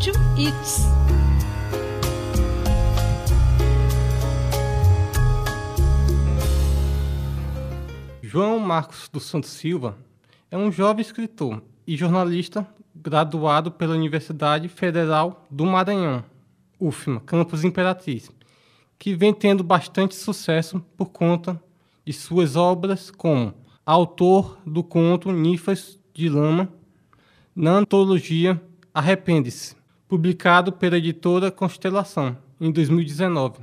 Áudio It's. João Marcos dos Santos Silva é um jovem escritor e jornalista graduado pela Universidade Federal do Maranhão, UFMA, campus Imperatriz, que vem tendo bastante sucesso por conta de suas obras como autor do conto Nifas de Lama, na antologia Arrepende-se, publicado pela editora Constelação, em 2019.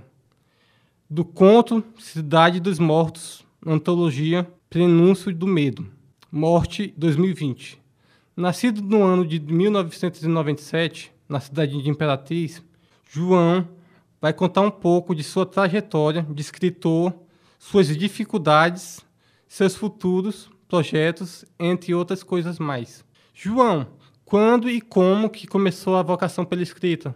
Do conto Cidade dos Mortos, antologia Prenúncio do Medo, Morte 2020. Nascido no ano de 1997, na cidade de Imperatriz, João vai contar um pouco de sua trajetória de escritor, suas dificuldades, seus futuros projetos, entre outras coisas mais. João, quando e como que começou a vocação pela escrita?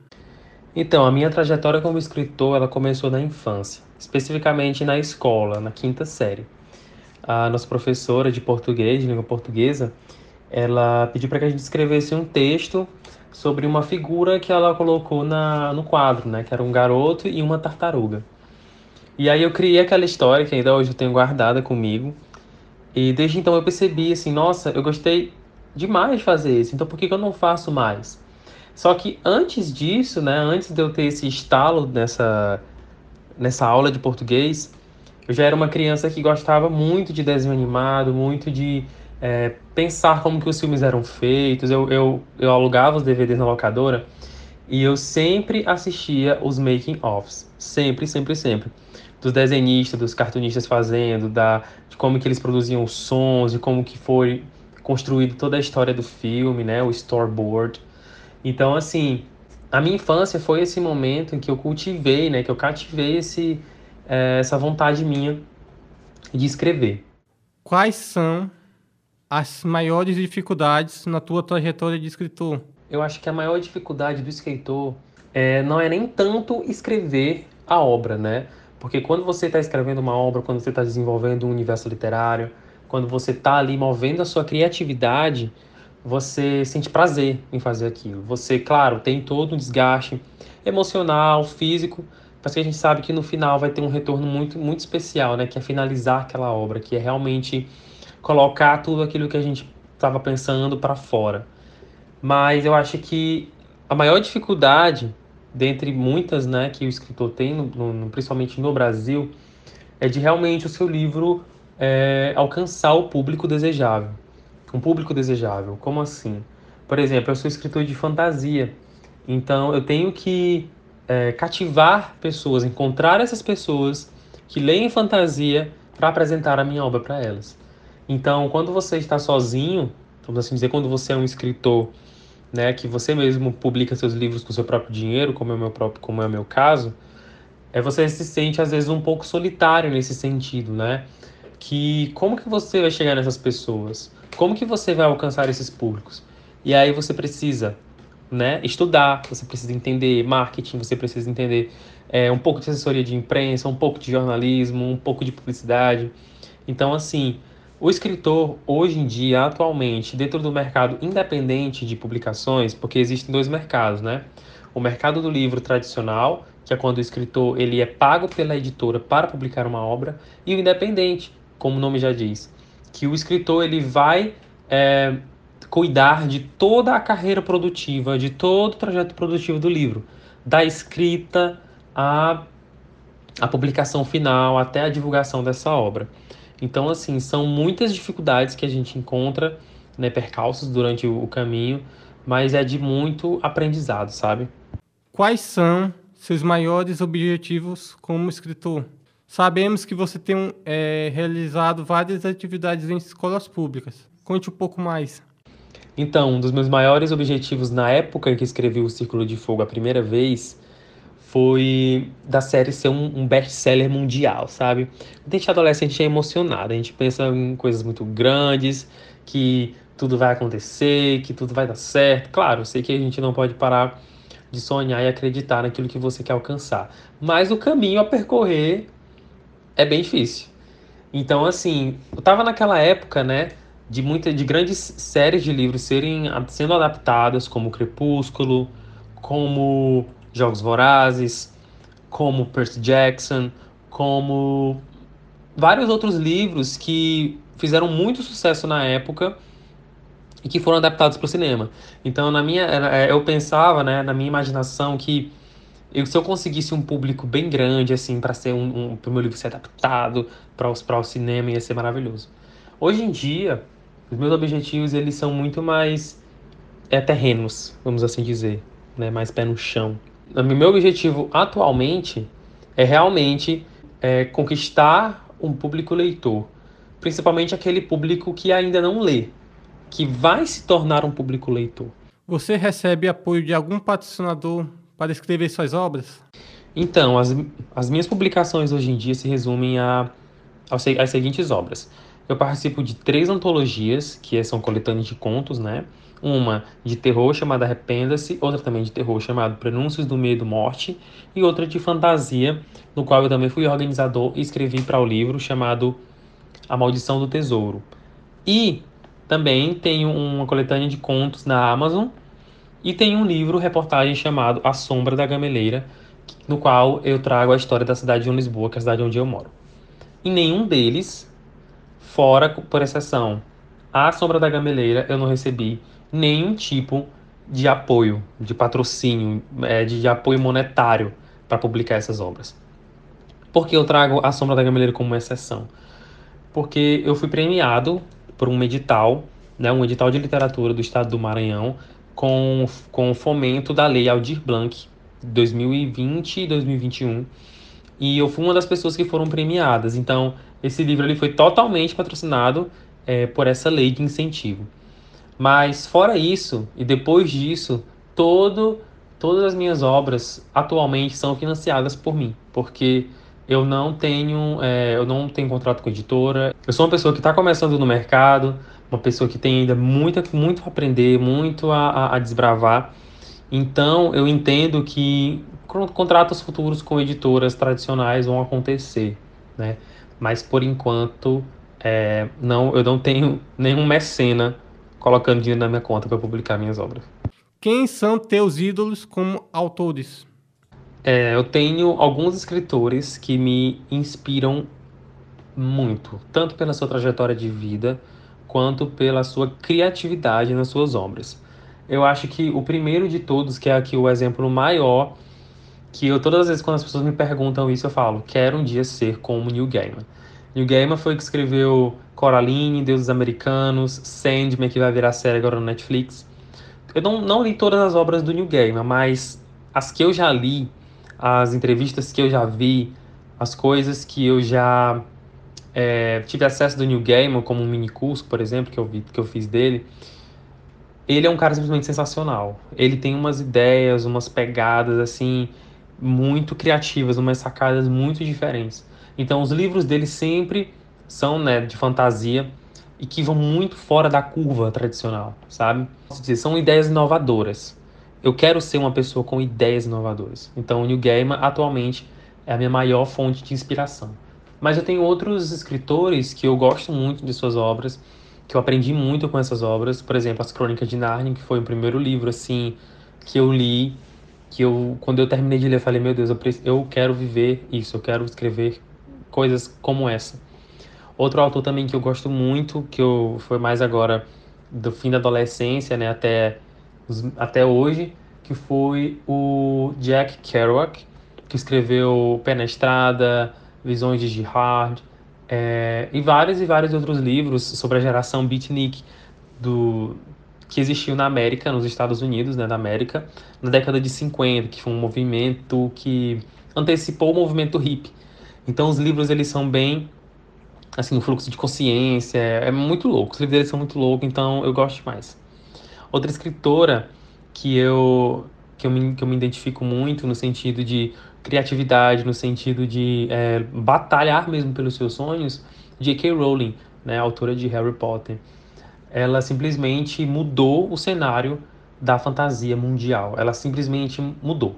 Então, a minha trajetória como escritor, ela começou na infância, especificamente na escola, na quinta série. A nossa professora de português, de língua portuguesa, ela pediu para que a gente escrevesse um texto sobre uma figura que ela colocou na, no quadro, né, que era um garoto e uma tartaruga. E aí eu criei aquela história que ainda hoje eu tenho guardada comigo. E desde então eu percebi assim, nossa, eu gostei demais de fazer isso, então por que, que eu não faço mais? Só que antes disso, né, antes de eu ter esse estalo nessa, nessa aula de português, eu já era uma criança que gostava muito de desenho animado, muito de é, pensar como que os filmes eram feitos. Eu, eu, eu alugava os DVDs na locadora e eu sempre assistia os making-offs. Sempre, sempre, sempre. Dos desenhistas, dos cartunistas fazendo, da, de como que eles produziam os sons, de como que foi construído toda a história do filme, né, o storyboard. Então, assim, a minha infância foi esse momento em que eu cultivei, né, que eu cativei esse, é, essa vontade minha de escrever. Quais são as maiores dificuldades na tua trajetória de escritor? Eu acho que a maior dificuldade do escritor é, não é nem tanto escrever a obra, né? Porque quando você está escrevendo uma obra, quando você está desenvolvendo um universo literário, quando você está ali movendo a sua criatividade, você sente prazer em fazer aquilo. Você, claro, tem todo um desgaste emocional, físico, mas que a gente sabe que no final vai ter um retorno muito, muito especial, né? Que é finalizar aquela obra, que é realmente colocar tudo aquilo que a gente estava pensando para fora. Mas eu acho que a maior dificuldade, dentre muitas, né, que o escritor tem, no, no, principalmente no Brasil, é de realmente o seu livro é, alcançar o público desejável. Um público desejável, como assim? Por exemplo, eu sou escritor de fantasia, então eu tenho que é, cativar pessoas, encontrar essas pessoas que leem fantasia para apresentar a minha obra para elas. Então, quando você está sozinho, vamos assim dizer, quando você é um escritor, né, que você mesmo publica seus livros com seu próprio dinheiro, como é o meu próprio, como é o meu caso, é você se sente às vezes um pouco solitário nesse sentido, né? Que como que você vai chegar nessas pessoas? Como que você vai alcançar esses públicos? E aí você precisa, né, estudar, você precisa entender marketing, você precisa entender é, um pouco de assessoria de imprensa, um pouco de jornalismo, um pouco de publicidade. Então, assim, o escritor hoje em dia, atualmente, dentro do mercado independente de publicações, porque existem dois mercados, né? O mercado do livro tradicional, que é quando o escritor ele é pago pela editora para publicar uma obra, e o independente, como o nome já diz, que o escritor ele vai é, cuidar de toda a carreira produtiva, de todo o trajeto produtivo do livro, da escrita à, à publicação final, até a divulgação dessa obra. Então, assim, são muitas dificuldades que a gente encontra, né, percalços durante o, caminho, mas é de muito aprendizado, sabe? Quais são seus maiores objetivos como escritor? Sabemos que você tem é, realizado várias atividades em escolas públicas. Conte um pouco mais. Então, um dos meus maiores objetivos na época em que escrevi o Círculo de Fogo a primeira vez foi da série ser um, um best-seller mundial, sabe? A gente adolescente é emocionado, a gente pensa em coisas muito grandes, que tudo vai acontecer, que tudo vai dar certo. Claro, eu sei que a gente não pode parar de sonhar e acreditar naquilo que você quer alcançar, mas o caminho a percorrer é bem difícil. Então, assim, eu tava naquela época, né, de muita, de grandes séries de livros serem sendo adaptadas, como Crepúsculo, como Jogos Vorazes, como Percy Jackson, como vários outros livros que fizeram muito sucesso na época e que foram adaptados para o cinema. Então, na minha, é, eu pensava, né, na minha imaginação que eu, se eu conseguisse um público bem grande, assim, para ser um, um pro meu livro ser adaptado para o cinema, ia ser maravilhoso. Hoje em dia, os meus objetivos eles são muito mais é, terrenos, vamos assim dizer, né, mais pé no chão. O meu objetivo atualmente é realmente é, conquistar um público leitor, principalmente aquele público que ainda não lê, que vai se tornar um público leitor. Você recebe apoio de algum patrocinador para escrever suas obras? Então, as, as minhas publicações hoje em dia se resumem a, às seguintes obras. Eu participo de três antologias, que são coletâneas de contos, né? Uma de terror chamada Arrependa-se, outra também de terror chamada Prenúncios do Medo Morte, e outra de fantasia, no qual eu também fui organizador e escrevi para o livro chamado A Maldição do Tesouro. E também tenho uma coletânea de contos na Amazon e tem um livro, reportagem chamado A Sombra da Gameleira, no qual eu trago a história da cidade de Lisboa, que é a cidade onde eu moro. Em nenhum deles, fora por exceção A Sombra da Gameleira, eu não recebi nenhum tipo de apoio, de patrocínio, é, de, apoio monetário para publicar essas obras. Por que eu trago A Sombra da Gameleira como uma exceção? Porque eu fui premiado por um edital, né, um edital de literatura do estado do Maranhão, com, com o fomento da lei Aldir Blanc, 2020 e 2021. E eu fui uma das pessoas que foram premiadas. Então, esse livro ele foi totalmente patrocinado é, por essa lei de incentivo. Mas, fora isso, e depois disso, todo, todas as minhas obras atualmente são financiadas por mim, porque eu não tenho, é, eu não tenho contrato com editora. Eu sou uma pessoa que está começando no mercado, uma pessoa que tem ainda muito, muito a aprender, muito a, a desbravar. Então, eu entendo que contratos futuros com editoras tradicionais vão acontecer, né? Mas por enquanto, é, não, eu não tenho nenhum mecena colocando dinheiro na minha conta para publicar minhas obras. Quem são teus ídolos como autores? É, eu tenho alguns escritores que me inspiram muito, tanto pela sua trajetória de vida quanto pela sua criatividade nas suas obras. Eu acho que o primeiro de todos, que é aqui o exemplo maior, que eu todas as vezes quando as pessoas me perguntam isso, eu falo, quero um dia ser como Neil Gaiman. Neil Gaiman foi que escreveu Coraline, Deuses Americanos, Sandman, que vai virar série agora no Netflix. Eu não, não li todas as obras do Neil Gaiman, mas as que eu já li, as entrevistas que eu já vi, as coisas que eu já é, tive acesso do New Gaiman, como um mini curso, por exemplo, que eu, vi, que eu fiz dele. Ele é um cara simplesmente sensacional. Ele tem umas ideias, umas pegadas, assim, muito criativas, umas sacadas muito diferentes. Então, os livros dele sempre são, né, de fantasia e que vão muito fora da curva tradicional, sabe? São ideias inovadoras eu quero ser uma pessoa com ideias inovadoras. Então, o Neil Gaiman atualmente é a minha maior fonte de inspiração. Mas eu tenho outros escritores que eu gosto muito de suas obras, que eu aprendi muito com essas obras. Por exemplo, As Crônicas de Narnia, que foi o primeiro livro assim que eu li, que eu quando eu terminei de ler, eu falei: "Meu Deus, eu, eu quero viver isso, eu quero escrever coisas como essa". Outro autor também que eu gosto muito, que eu foi mais agora do fim da adolescência, né, até até hoje, que foi o Jack Kerouac, que escreveu Pé na Estrada, Visões de Girard, é, e vários e vários outros livros sobre a geração beatnik do que existiu na América, nos Estados Unidos, né, da América, na década de 50, que foi um movimento que antecipou o movimento hippie. Então os livros eles são bem assim, o fluxo de consciência, é muito louco. Os livros deles são muito loucos, então eu gosto mais. Outra escritora que eu, que eu, me, que eu me identifico muito no sentido de criatividade, no sentido de é, batalhar mesmo pelos seus sonhos, J.K. Rowling, né, autora de Harry Potter. Ela simplesmente mudou o cenário da fantasia mundial. Ela simplesmente mudou.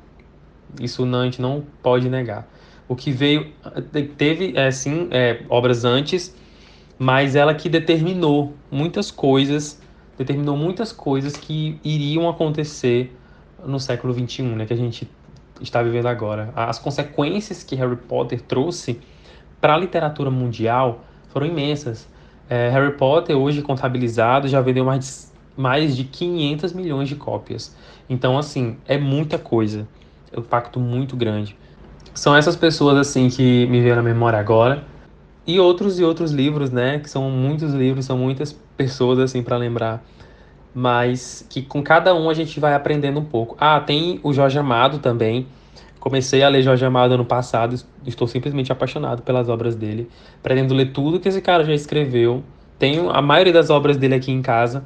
Isso não, a gente não pode negar. O que veio, teve, é, sim, é, obras antes, mas ela que determinou muitas coisas determinou muitas coisas que iriam acontecer no século XXI, né, que a gente está vivendo agora. As consequências que Harry Potter trouxe para a literatura mundial foram imensas. É, Harry Potter, hoje contabilizado, já vendeu mais de, mais de 500 milhões de cópias. Então, assim, é muita coisa. É um impacto muito grande. São essas pessoas, assim, que me veio na memória agora. E outros e outros livros, né? Que são muitos livros, são muitas pessoas, assim, para lembrar. Mas que com cada um a gente vai aprendendo um pouco. Ah, tem o Jorge Amado também. Comecei a ler Jorge Amado ano passado, estou simplesmente apaixonado pelas obras dele. Pretendo ler tudo que esse cara já escreveu. Tenho a maioria das obras dele aqui em casa.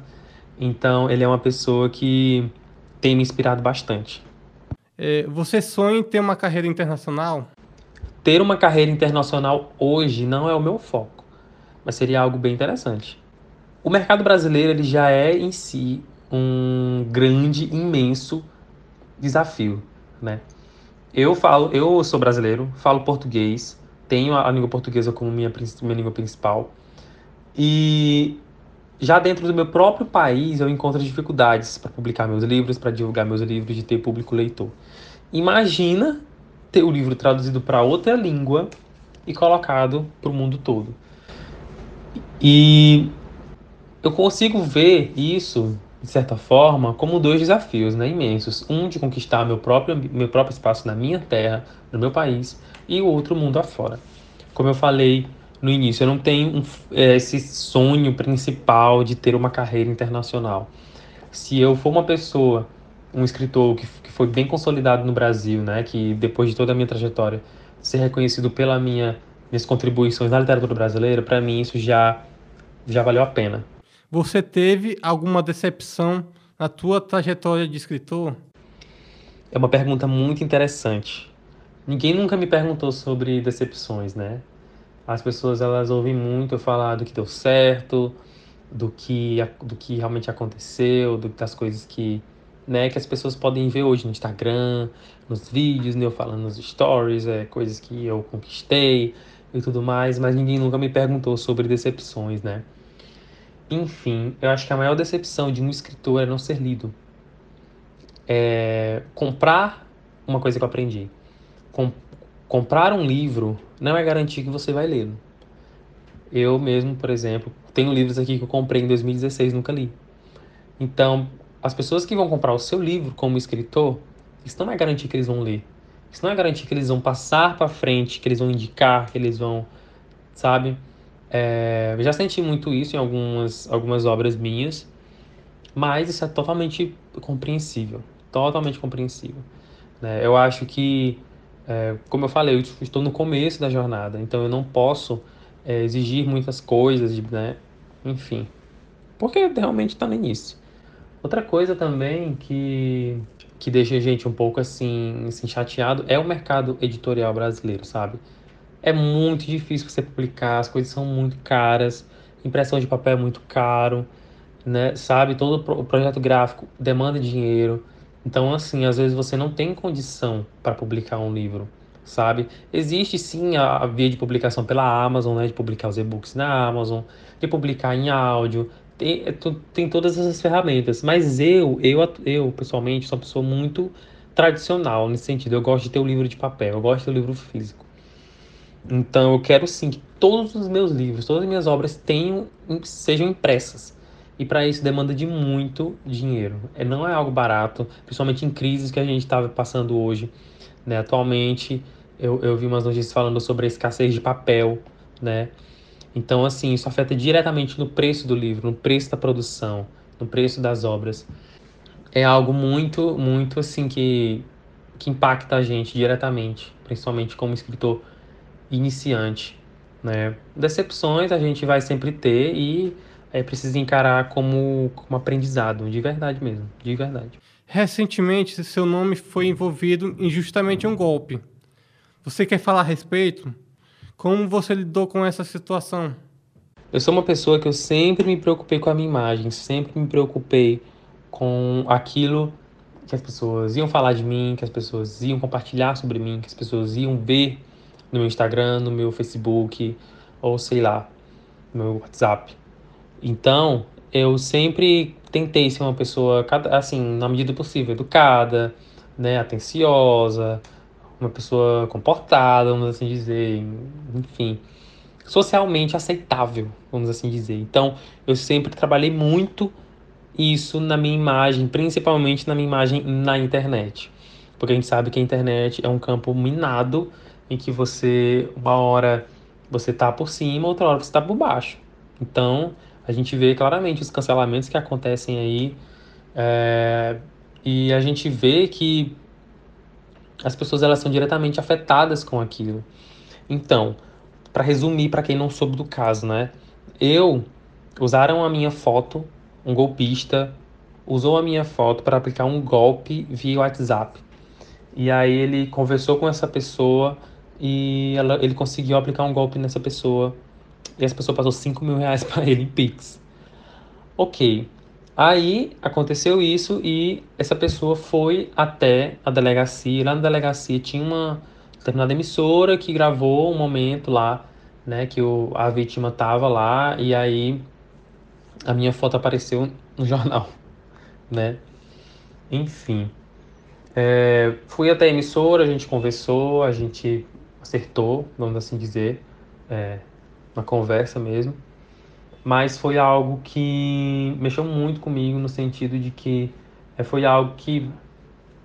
Então, ele é uma pessoa que tem me inspirado bastante. É, você sonha em ter uma carreira internacional? Ter uma carreira internacional hoje não é o meu foco, mas seria algo bem interessante. O mercado brasileiro ele já é em si um grande, imenso desafio, né? Eu falo, eu sou brasileiro, falo português, tenho a língua portuguesa como minha, minha língua principal. E já dentro do meu próprio país eu encontro dificuldades para publicar meus livros, para divulgar meus livros, de ter público leitor. Imagina ter o livro traduzido para outra língua e colocado para o mundo todo. E eu consigo ver isso, de certa forma, como dois desafios né, imensos. Um de conquistar meu próprio, meu próprio espaço na minha terra, no meu país, e o outro mundo afora. Como eu falei no início, eu não tenho um, é, esse sonho principal de ter uma carreira internacional. Se eu for uma pessoa, um escritor que, que foi bem consolidado no Brasil, né, que depois de toda a minha trajetória ser reconhecido pela minha minhas contribuições na literatura brasileira, para mim isso já já valeu a pena. Você teve alguma decepção na tua trajetória de escritor? É uma pergunta muito interessante. Ninguém nunca me perguntou sobre decepções, né? as pessoas elas ouvem muito eu falar do que deu certo, do que, do que realmente aconteceu, do, das coisas que, né, que as pessoas podem ver hoje no Instagram, nos vídeos, né, eu falando nos stories, é, coisas que eu conquistei e tudo mais, mas ninguém nunca me perguntou sobre decepções, né? Enfim, eu acho que a maior decepção de um escritor é não ser lido. É comprar uma coisa que eu aprendi. Com, comprar um livro não é garantir que você vai lê-lo. Eu mesmo, por exemplo, tenho livros aqui que eu comprei em 2016 nunca li. Então, as pessoas que vão comprar o seu livro como escritor, isso não é garantir que eles vão ler. Isso não é garantir que eles vão passar para frente, que eles vão indicar, que eles vão, sabe? É, eu já senti muito isso em algumas, algumas obras minhas, mas isso é totalmente compreensível, totalmente compreensível. Né? Eu acho que é, como eu falei, eu estou no começo da jornada, então eu não posso é, exigir muitas coisas, né? Enfim, porque realmente está no início. Outra coisa também que, que deixa a gente um pouco assim, assim chateado é o mercado editorial brasileiro, sabe? É muito difícil você publicar, as coisas são muito caras, impressão de papel é muito caro, né? Sabe? Todo o projeto gráfico demanda dinheiro. Então, assim, às vezes você não tem condição para publicar um livro, sabe? Existe sim a, a, via de publicação pela Amazon, né? De publicar os e-books na Amazon, de publicar em áudio, tem, é tem todas essas ferramentas. Mas eu, eu, eu, pessoalmente, sou uma pessoa muito tradicional nesse sentido. Eu gosto de ter o livro de papel, eu gosto de ter o livro físico. Então, eu quero sim que todos os meus livros, todas as minhas obras tenham, sejam impressas. E para isso demanda de muito dinheiro. É, não é algo barato, principalmente em crises que a gente está passando hoje. Né? Atualmente, eu, eu vi umas notícias falando sobre a escassez de papel, né? Então, assim, isso afeta diretamente no preço do livro, no preço da produção, no preço das obras. É algo muito, muito, assim, que, que impacta a gente diretamente, principalmente como escritor iniciante, né? Decepções a gente vai sempre ter e é preciso encarar como, como aprendizado, de verdade mesmo, de verdade. Recentemente, seu nome foi envolvido em justamente um golpe. Você quer falar a respeito? Como você lidou com essa situação? Eu sou uma pessoa que eu sempre me preocupei com a minha imagem, sempre me preocupei com aquilo que as pessoas iam falar de mim, que as pessoas iam compartilhar sobre mim, que as pessoas iam ver no meu Instagram, no meu Facebook, ou sei lá, no meu WhatsApp. Então, eu sempre tentei ser uma pessoa, assim, na medida possível, educada, né, atenciosa, uma pessoa comportada, vamos assim dizer, enfim, socialmente aceitável, vamos assim dizer. Então, eu sempre trabalhei muito isso na minha imagem, principalmente na minha imagem na internet. Porque a gente sabe que a internet é um campo minado em que você, uma hora você tá por cima, outra hora você tá por baixo. Então, a gente vê claramente os cancelamentos que acontecem aí é, e a gente vê que as pessoas elas são diretamente afetadas com aquilo. Então, para resumir para quem não soube do caso, né? Eu usaram a minha foto, um golpista usou a minha foto para aplicar um golpe via WhatsApp. E aí ele conversou com essa pessoa e ela, ele conseguiu aplicar um golpe nessa pessoa. E essa pessoa passou 5 mil reais para ele em Pix. Ok. Aí aconteceu isso e essa pessoa foi até a delegacia. Lá na delegacia tinha uma determinada emissora que gravou um momento lá, né, que o, a vítima tava lá e aí a minha foto apareceu no jornal, né? Enfim. É, fui até a emissora, a gente conversou, a gente acertou, vamos assim dizer, é, uma conversa mesmo mas foi algo que mexeu muito comigo no sentido de que é, foi algo que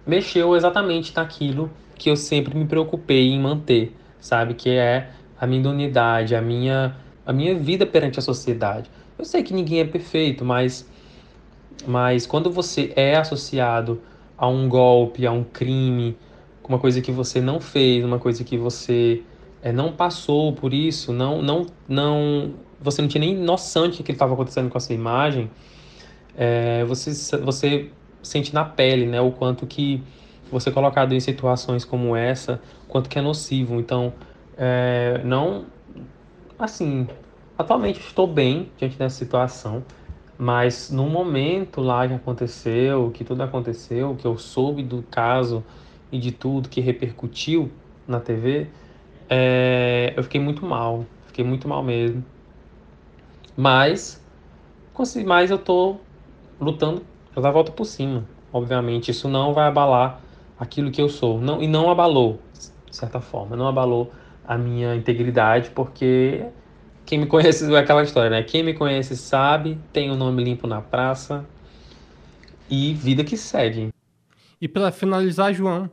mexeu exatamente naquilo que eu sempre me preocupei em manter, sabe? Que é a minha unidade, a minha, a minha vida perante a sociedade. Eu sei que ninguém é perfeito, mas, mas quando você é associado a um golpe, a um crime, uma coisa que você não fez, uma coisa que você é, não passou por isso, não, não, não você não tinha nem noção de que estava acontecendo com a sua imagem, é, você, você sente na pele, né, o quanto que você colocado em situações como essa, quanto que é nocivo. Então, é, não, assim, atualmente estou bem diante dessa situação, mas no momento lá que aconteceu, que tudo aconteceu, que eu soube do caso e de tudo que repercutiu na TV, é, eu fiquei muito mal, fiquei muito mal mesmo. Mas, mas eu tô lutando para dar a volta por cima. Obviamente, isso não vai abalar aquilo que eu sou. Não, e não abalou, de certa forma, não abalou a minha integridade, porque quem me conhece é aquela história, né? Quem me conhece sabe, tem o nome limpo na praça e vida que segue. E para finalizar, João,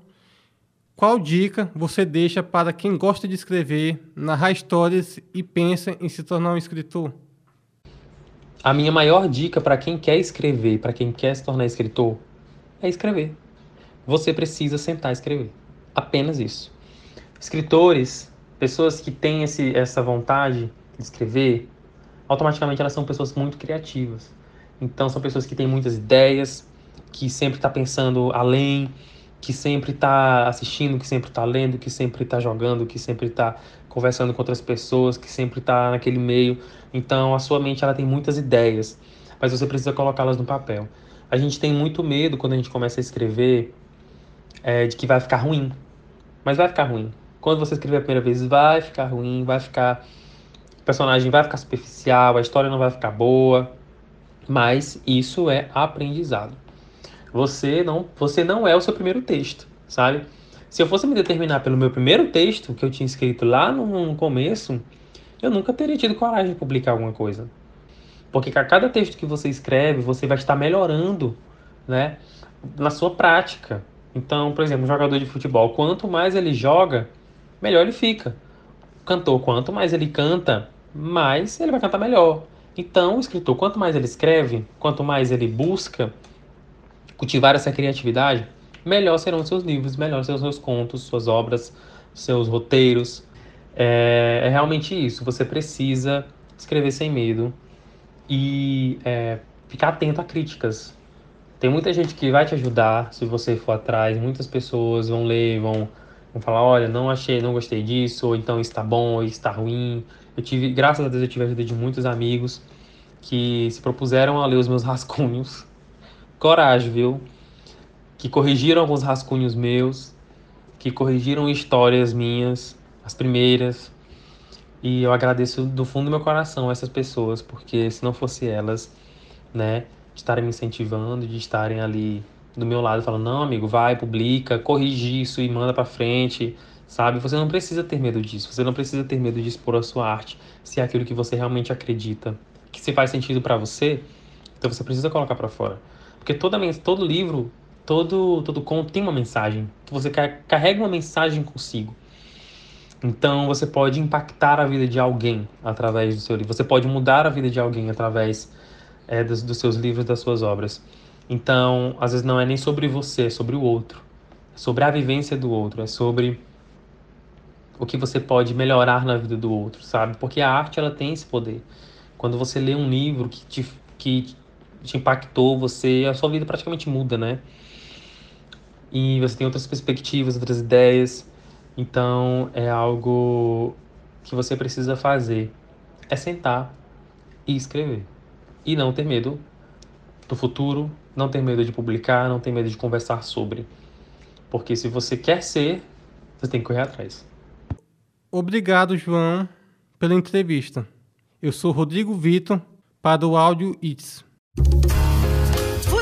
qual dica você deixa para quem gosta de escrever, narrar histórias e pensa em se tornar um escritor? A minha maior dica para quem quer escrever, para quem quer se tornar escritor, é escrever. Você precisa sentar e escrever. Apenas isso. Escritores, pessoas que têm esse, essa vontade de escrever, automaticamente elas são pessoas muito criativas. Então são pessoas que têm muitas ideias, que sempre está pensando além, que sempre está assistindo, que sempre está lendo, que sempre está jogando, que sempre está conversando com outras pessoas, que sempre está naquele meio. Então, a sua mente ela tem muitas ideias, mas você precisa colocá-las no papel. A gente tem muito medo quando a gente começa a escrever é, de que vai ficar ruim, mas vai ficar ruim. Quando você escrever a primeira vez, vai ficar ruim, vai ficar. O personagem vai ficar superficial, a história não vai ficar boa, mas isso é aprendizado. Você não, você não é o seu primeiro texto, sabe? Se eu fosse me determinar pelo meu primeiro texto que eu tinha escrito lá no, no começo, eu nunca teria tido coragem de publicar alguma coisa. Porque a cada texto que você escreve, você vai estar melhorando, né, na sua prática. Então, por exemplo, um jogador de futebol, quanto mais ele joga, melhor ele fica. O cantor, quanto mais ele canta, mais ele vai cantar melhor. Então, o escritor, quanto mais ele escreve, quanto mais ele busca cultivar essa criatividade, melhor serão seus livros, melhor serão seus contos, suas obras, seus roteiros. É, é realmente isso. Você precisa escrever sem medo e é, ficar atento a críticas. Tem muita gente que vai te ajudar se você for atrás. Muitas pessoas vão ler, vão, vão falar: olha, não achei, não gostei disso, ou então está bom, ou está ruim. Eu tive, graças a Deus, eu tive a ajuda de muitos amigos que se propuseram a ler os meus rascunhos coragem, viu? Que corrigiram alguns rascunhos meus, que corrigiram histórias minhas, as primeiras. E eu agradeço do fundo do meu coração essas pessoas, porque se não fosse elas, né, estarem me incentivando, de estarem ali do meu lado falando: "Não, amigo, vai, publica, corrige isso e manda para frente". Sabe? Você não precisa ter medo disso. Você não precisa ter medo de expor a sua arte, se é aquilo que você realmente acredita, que se faz sentido para você, então você precisa colocar para fora. Porque toda todo livro, todo todo conto tem uma mensagem, você carrega uma mensagem consigo. Então você pode impactar a vida de alguém através do seu livro. Você pode mudar a vida de alguém através é, dos, dos seus livros, das suas obras. Então, às vezes não é nem sobre você, é sobre o outro. É sobre a vivência do outro, é sobre o que você pode melhorar na vida do outro, sabe? Porque a arte ela tem esse poder. Quando você lê um livro que te, que te impactou, você a sua vida praticamente muda, né? E você tem outras perspectivas, outras ideias. Então é algo que você precisa fazer. É sentar e escrever. E não ter medo do futuro, não ter medo de publicar, não ter medo de conversar sobre. Porque se você quer ser, você tem que correr atrás. Obrigado, João, pela entrevista. Eu sou Rodrigo Vitor para o Áudio It's.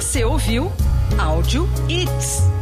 Você ouviu Áudio It's.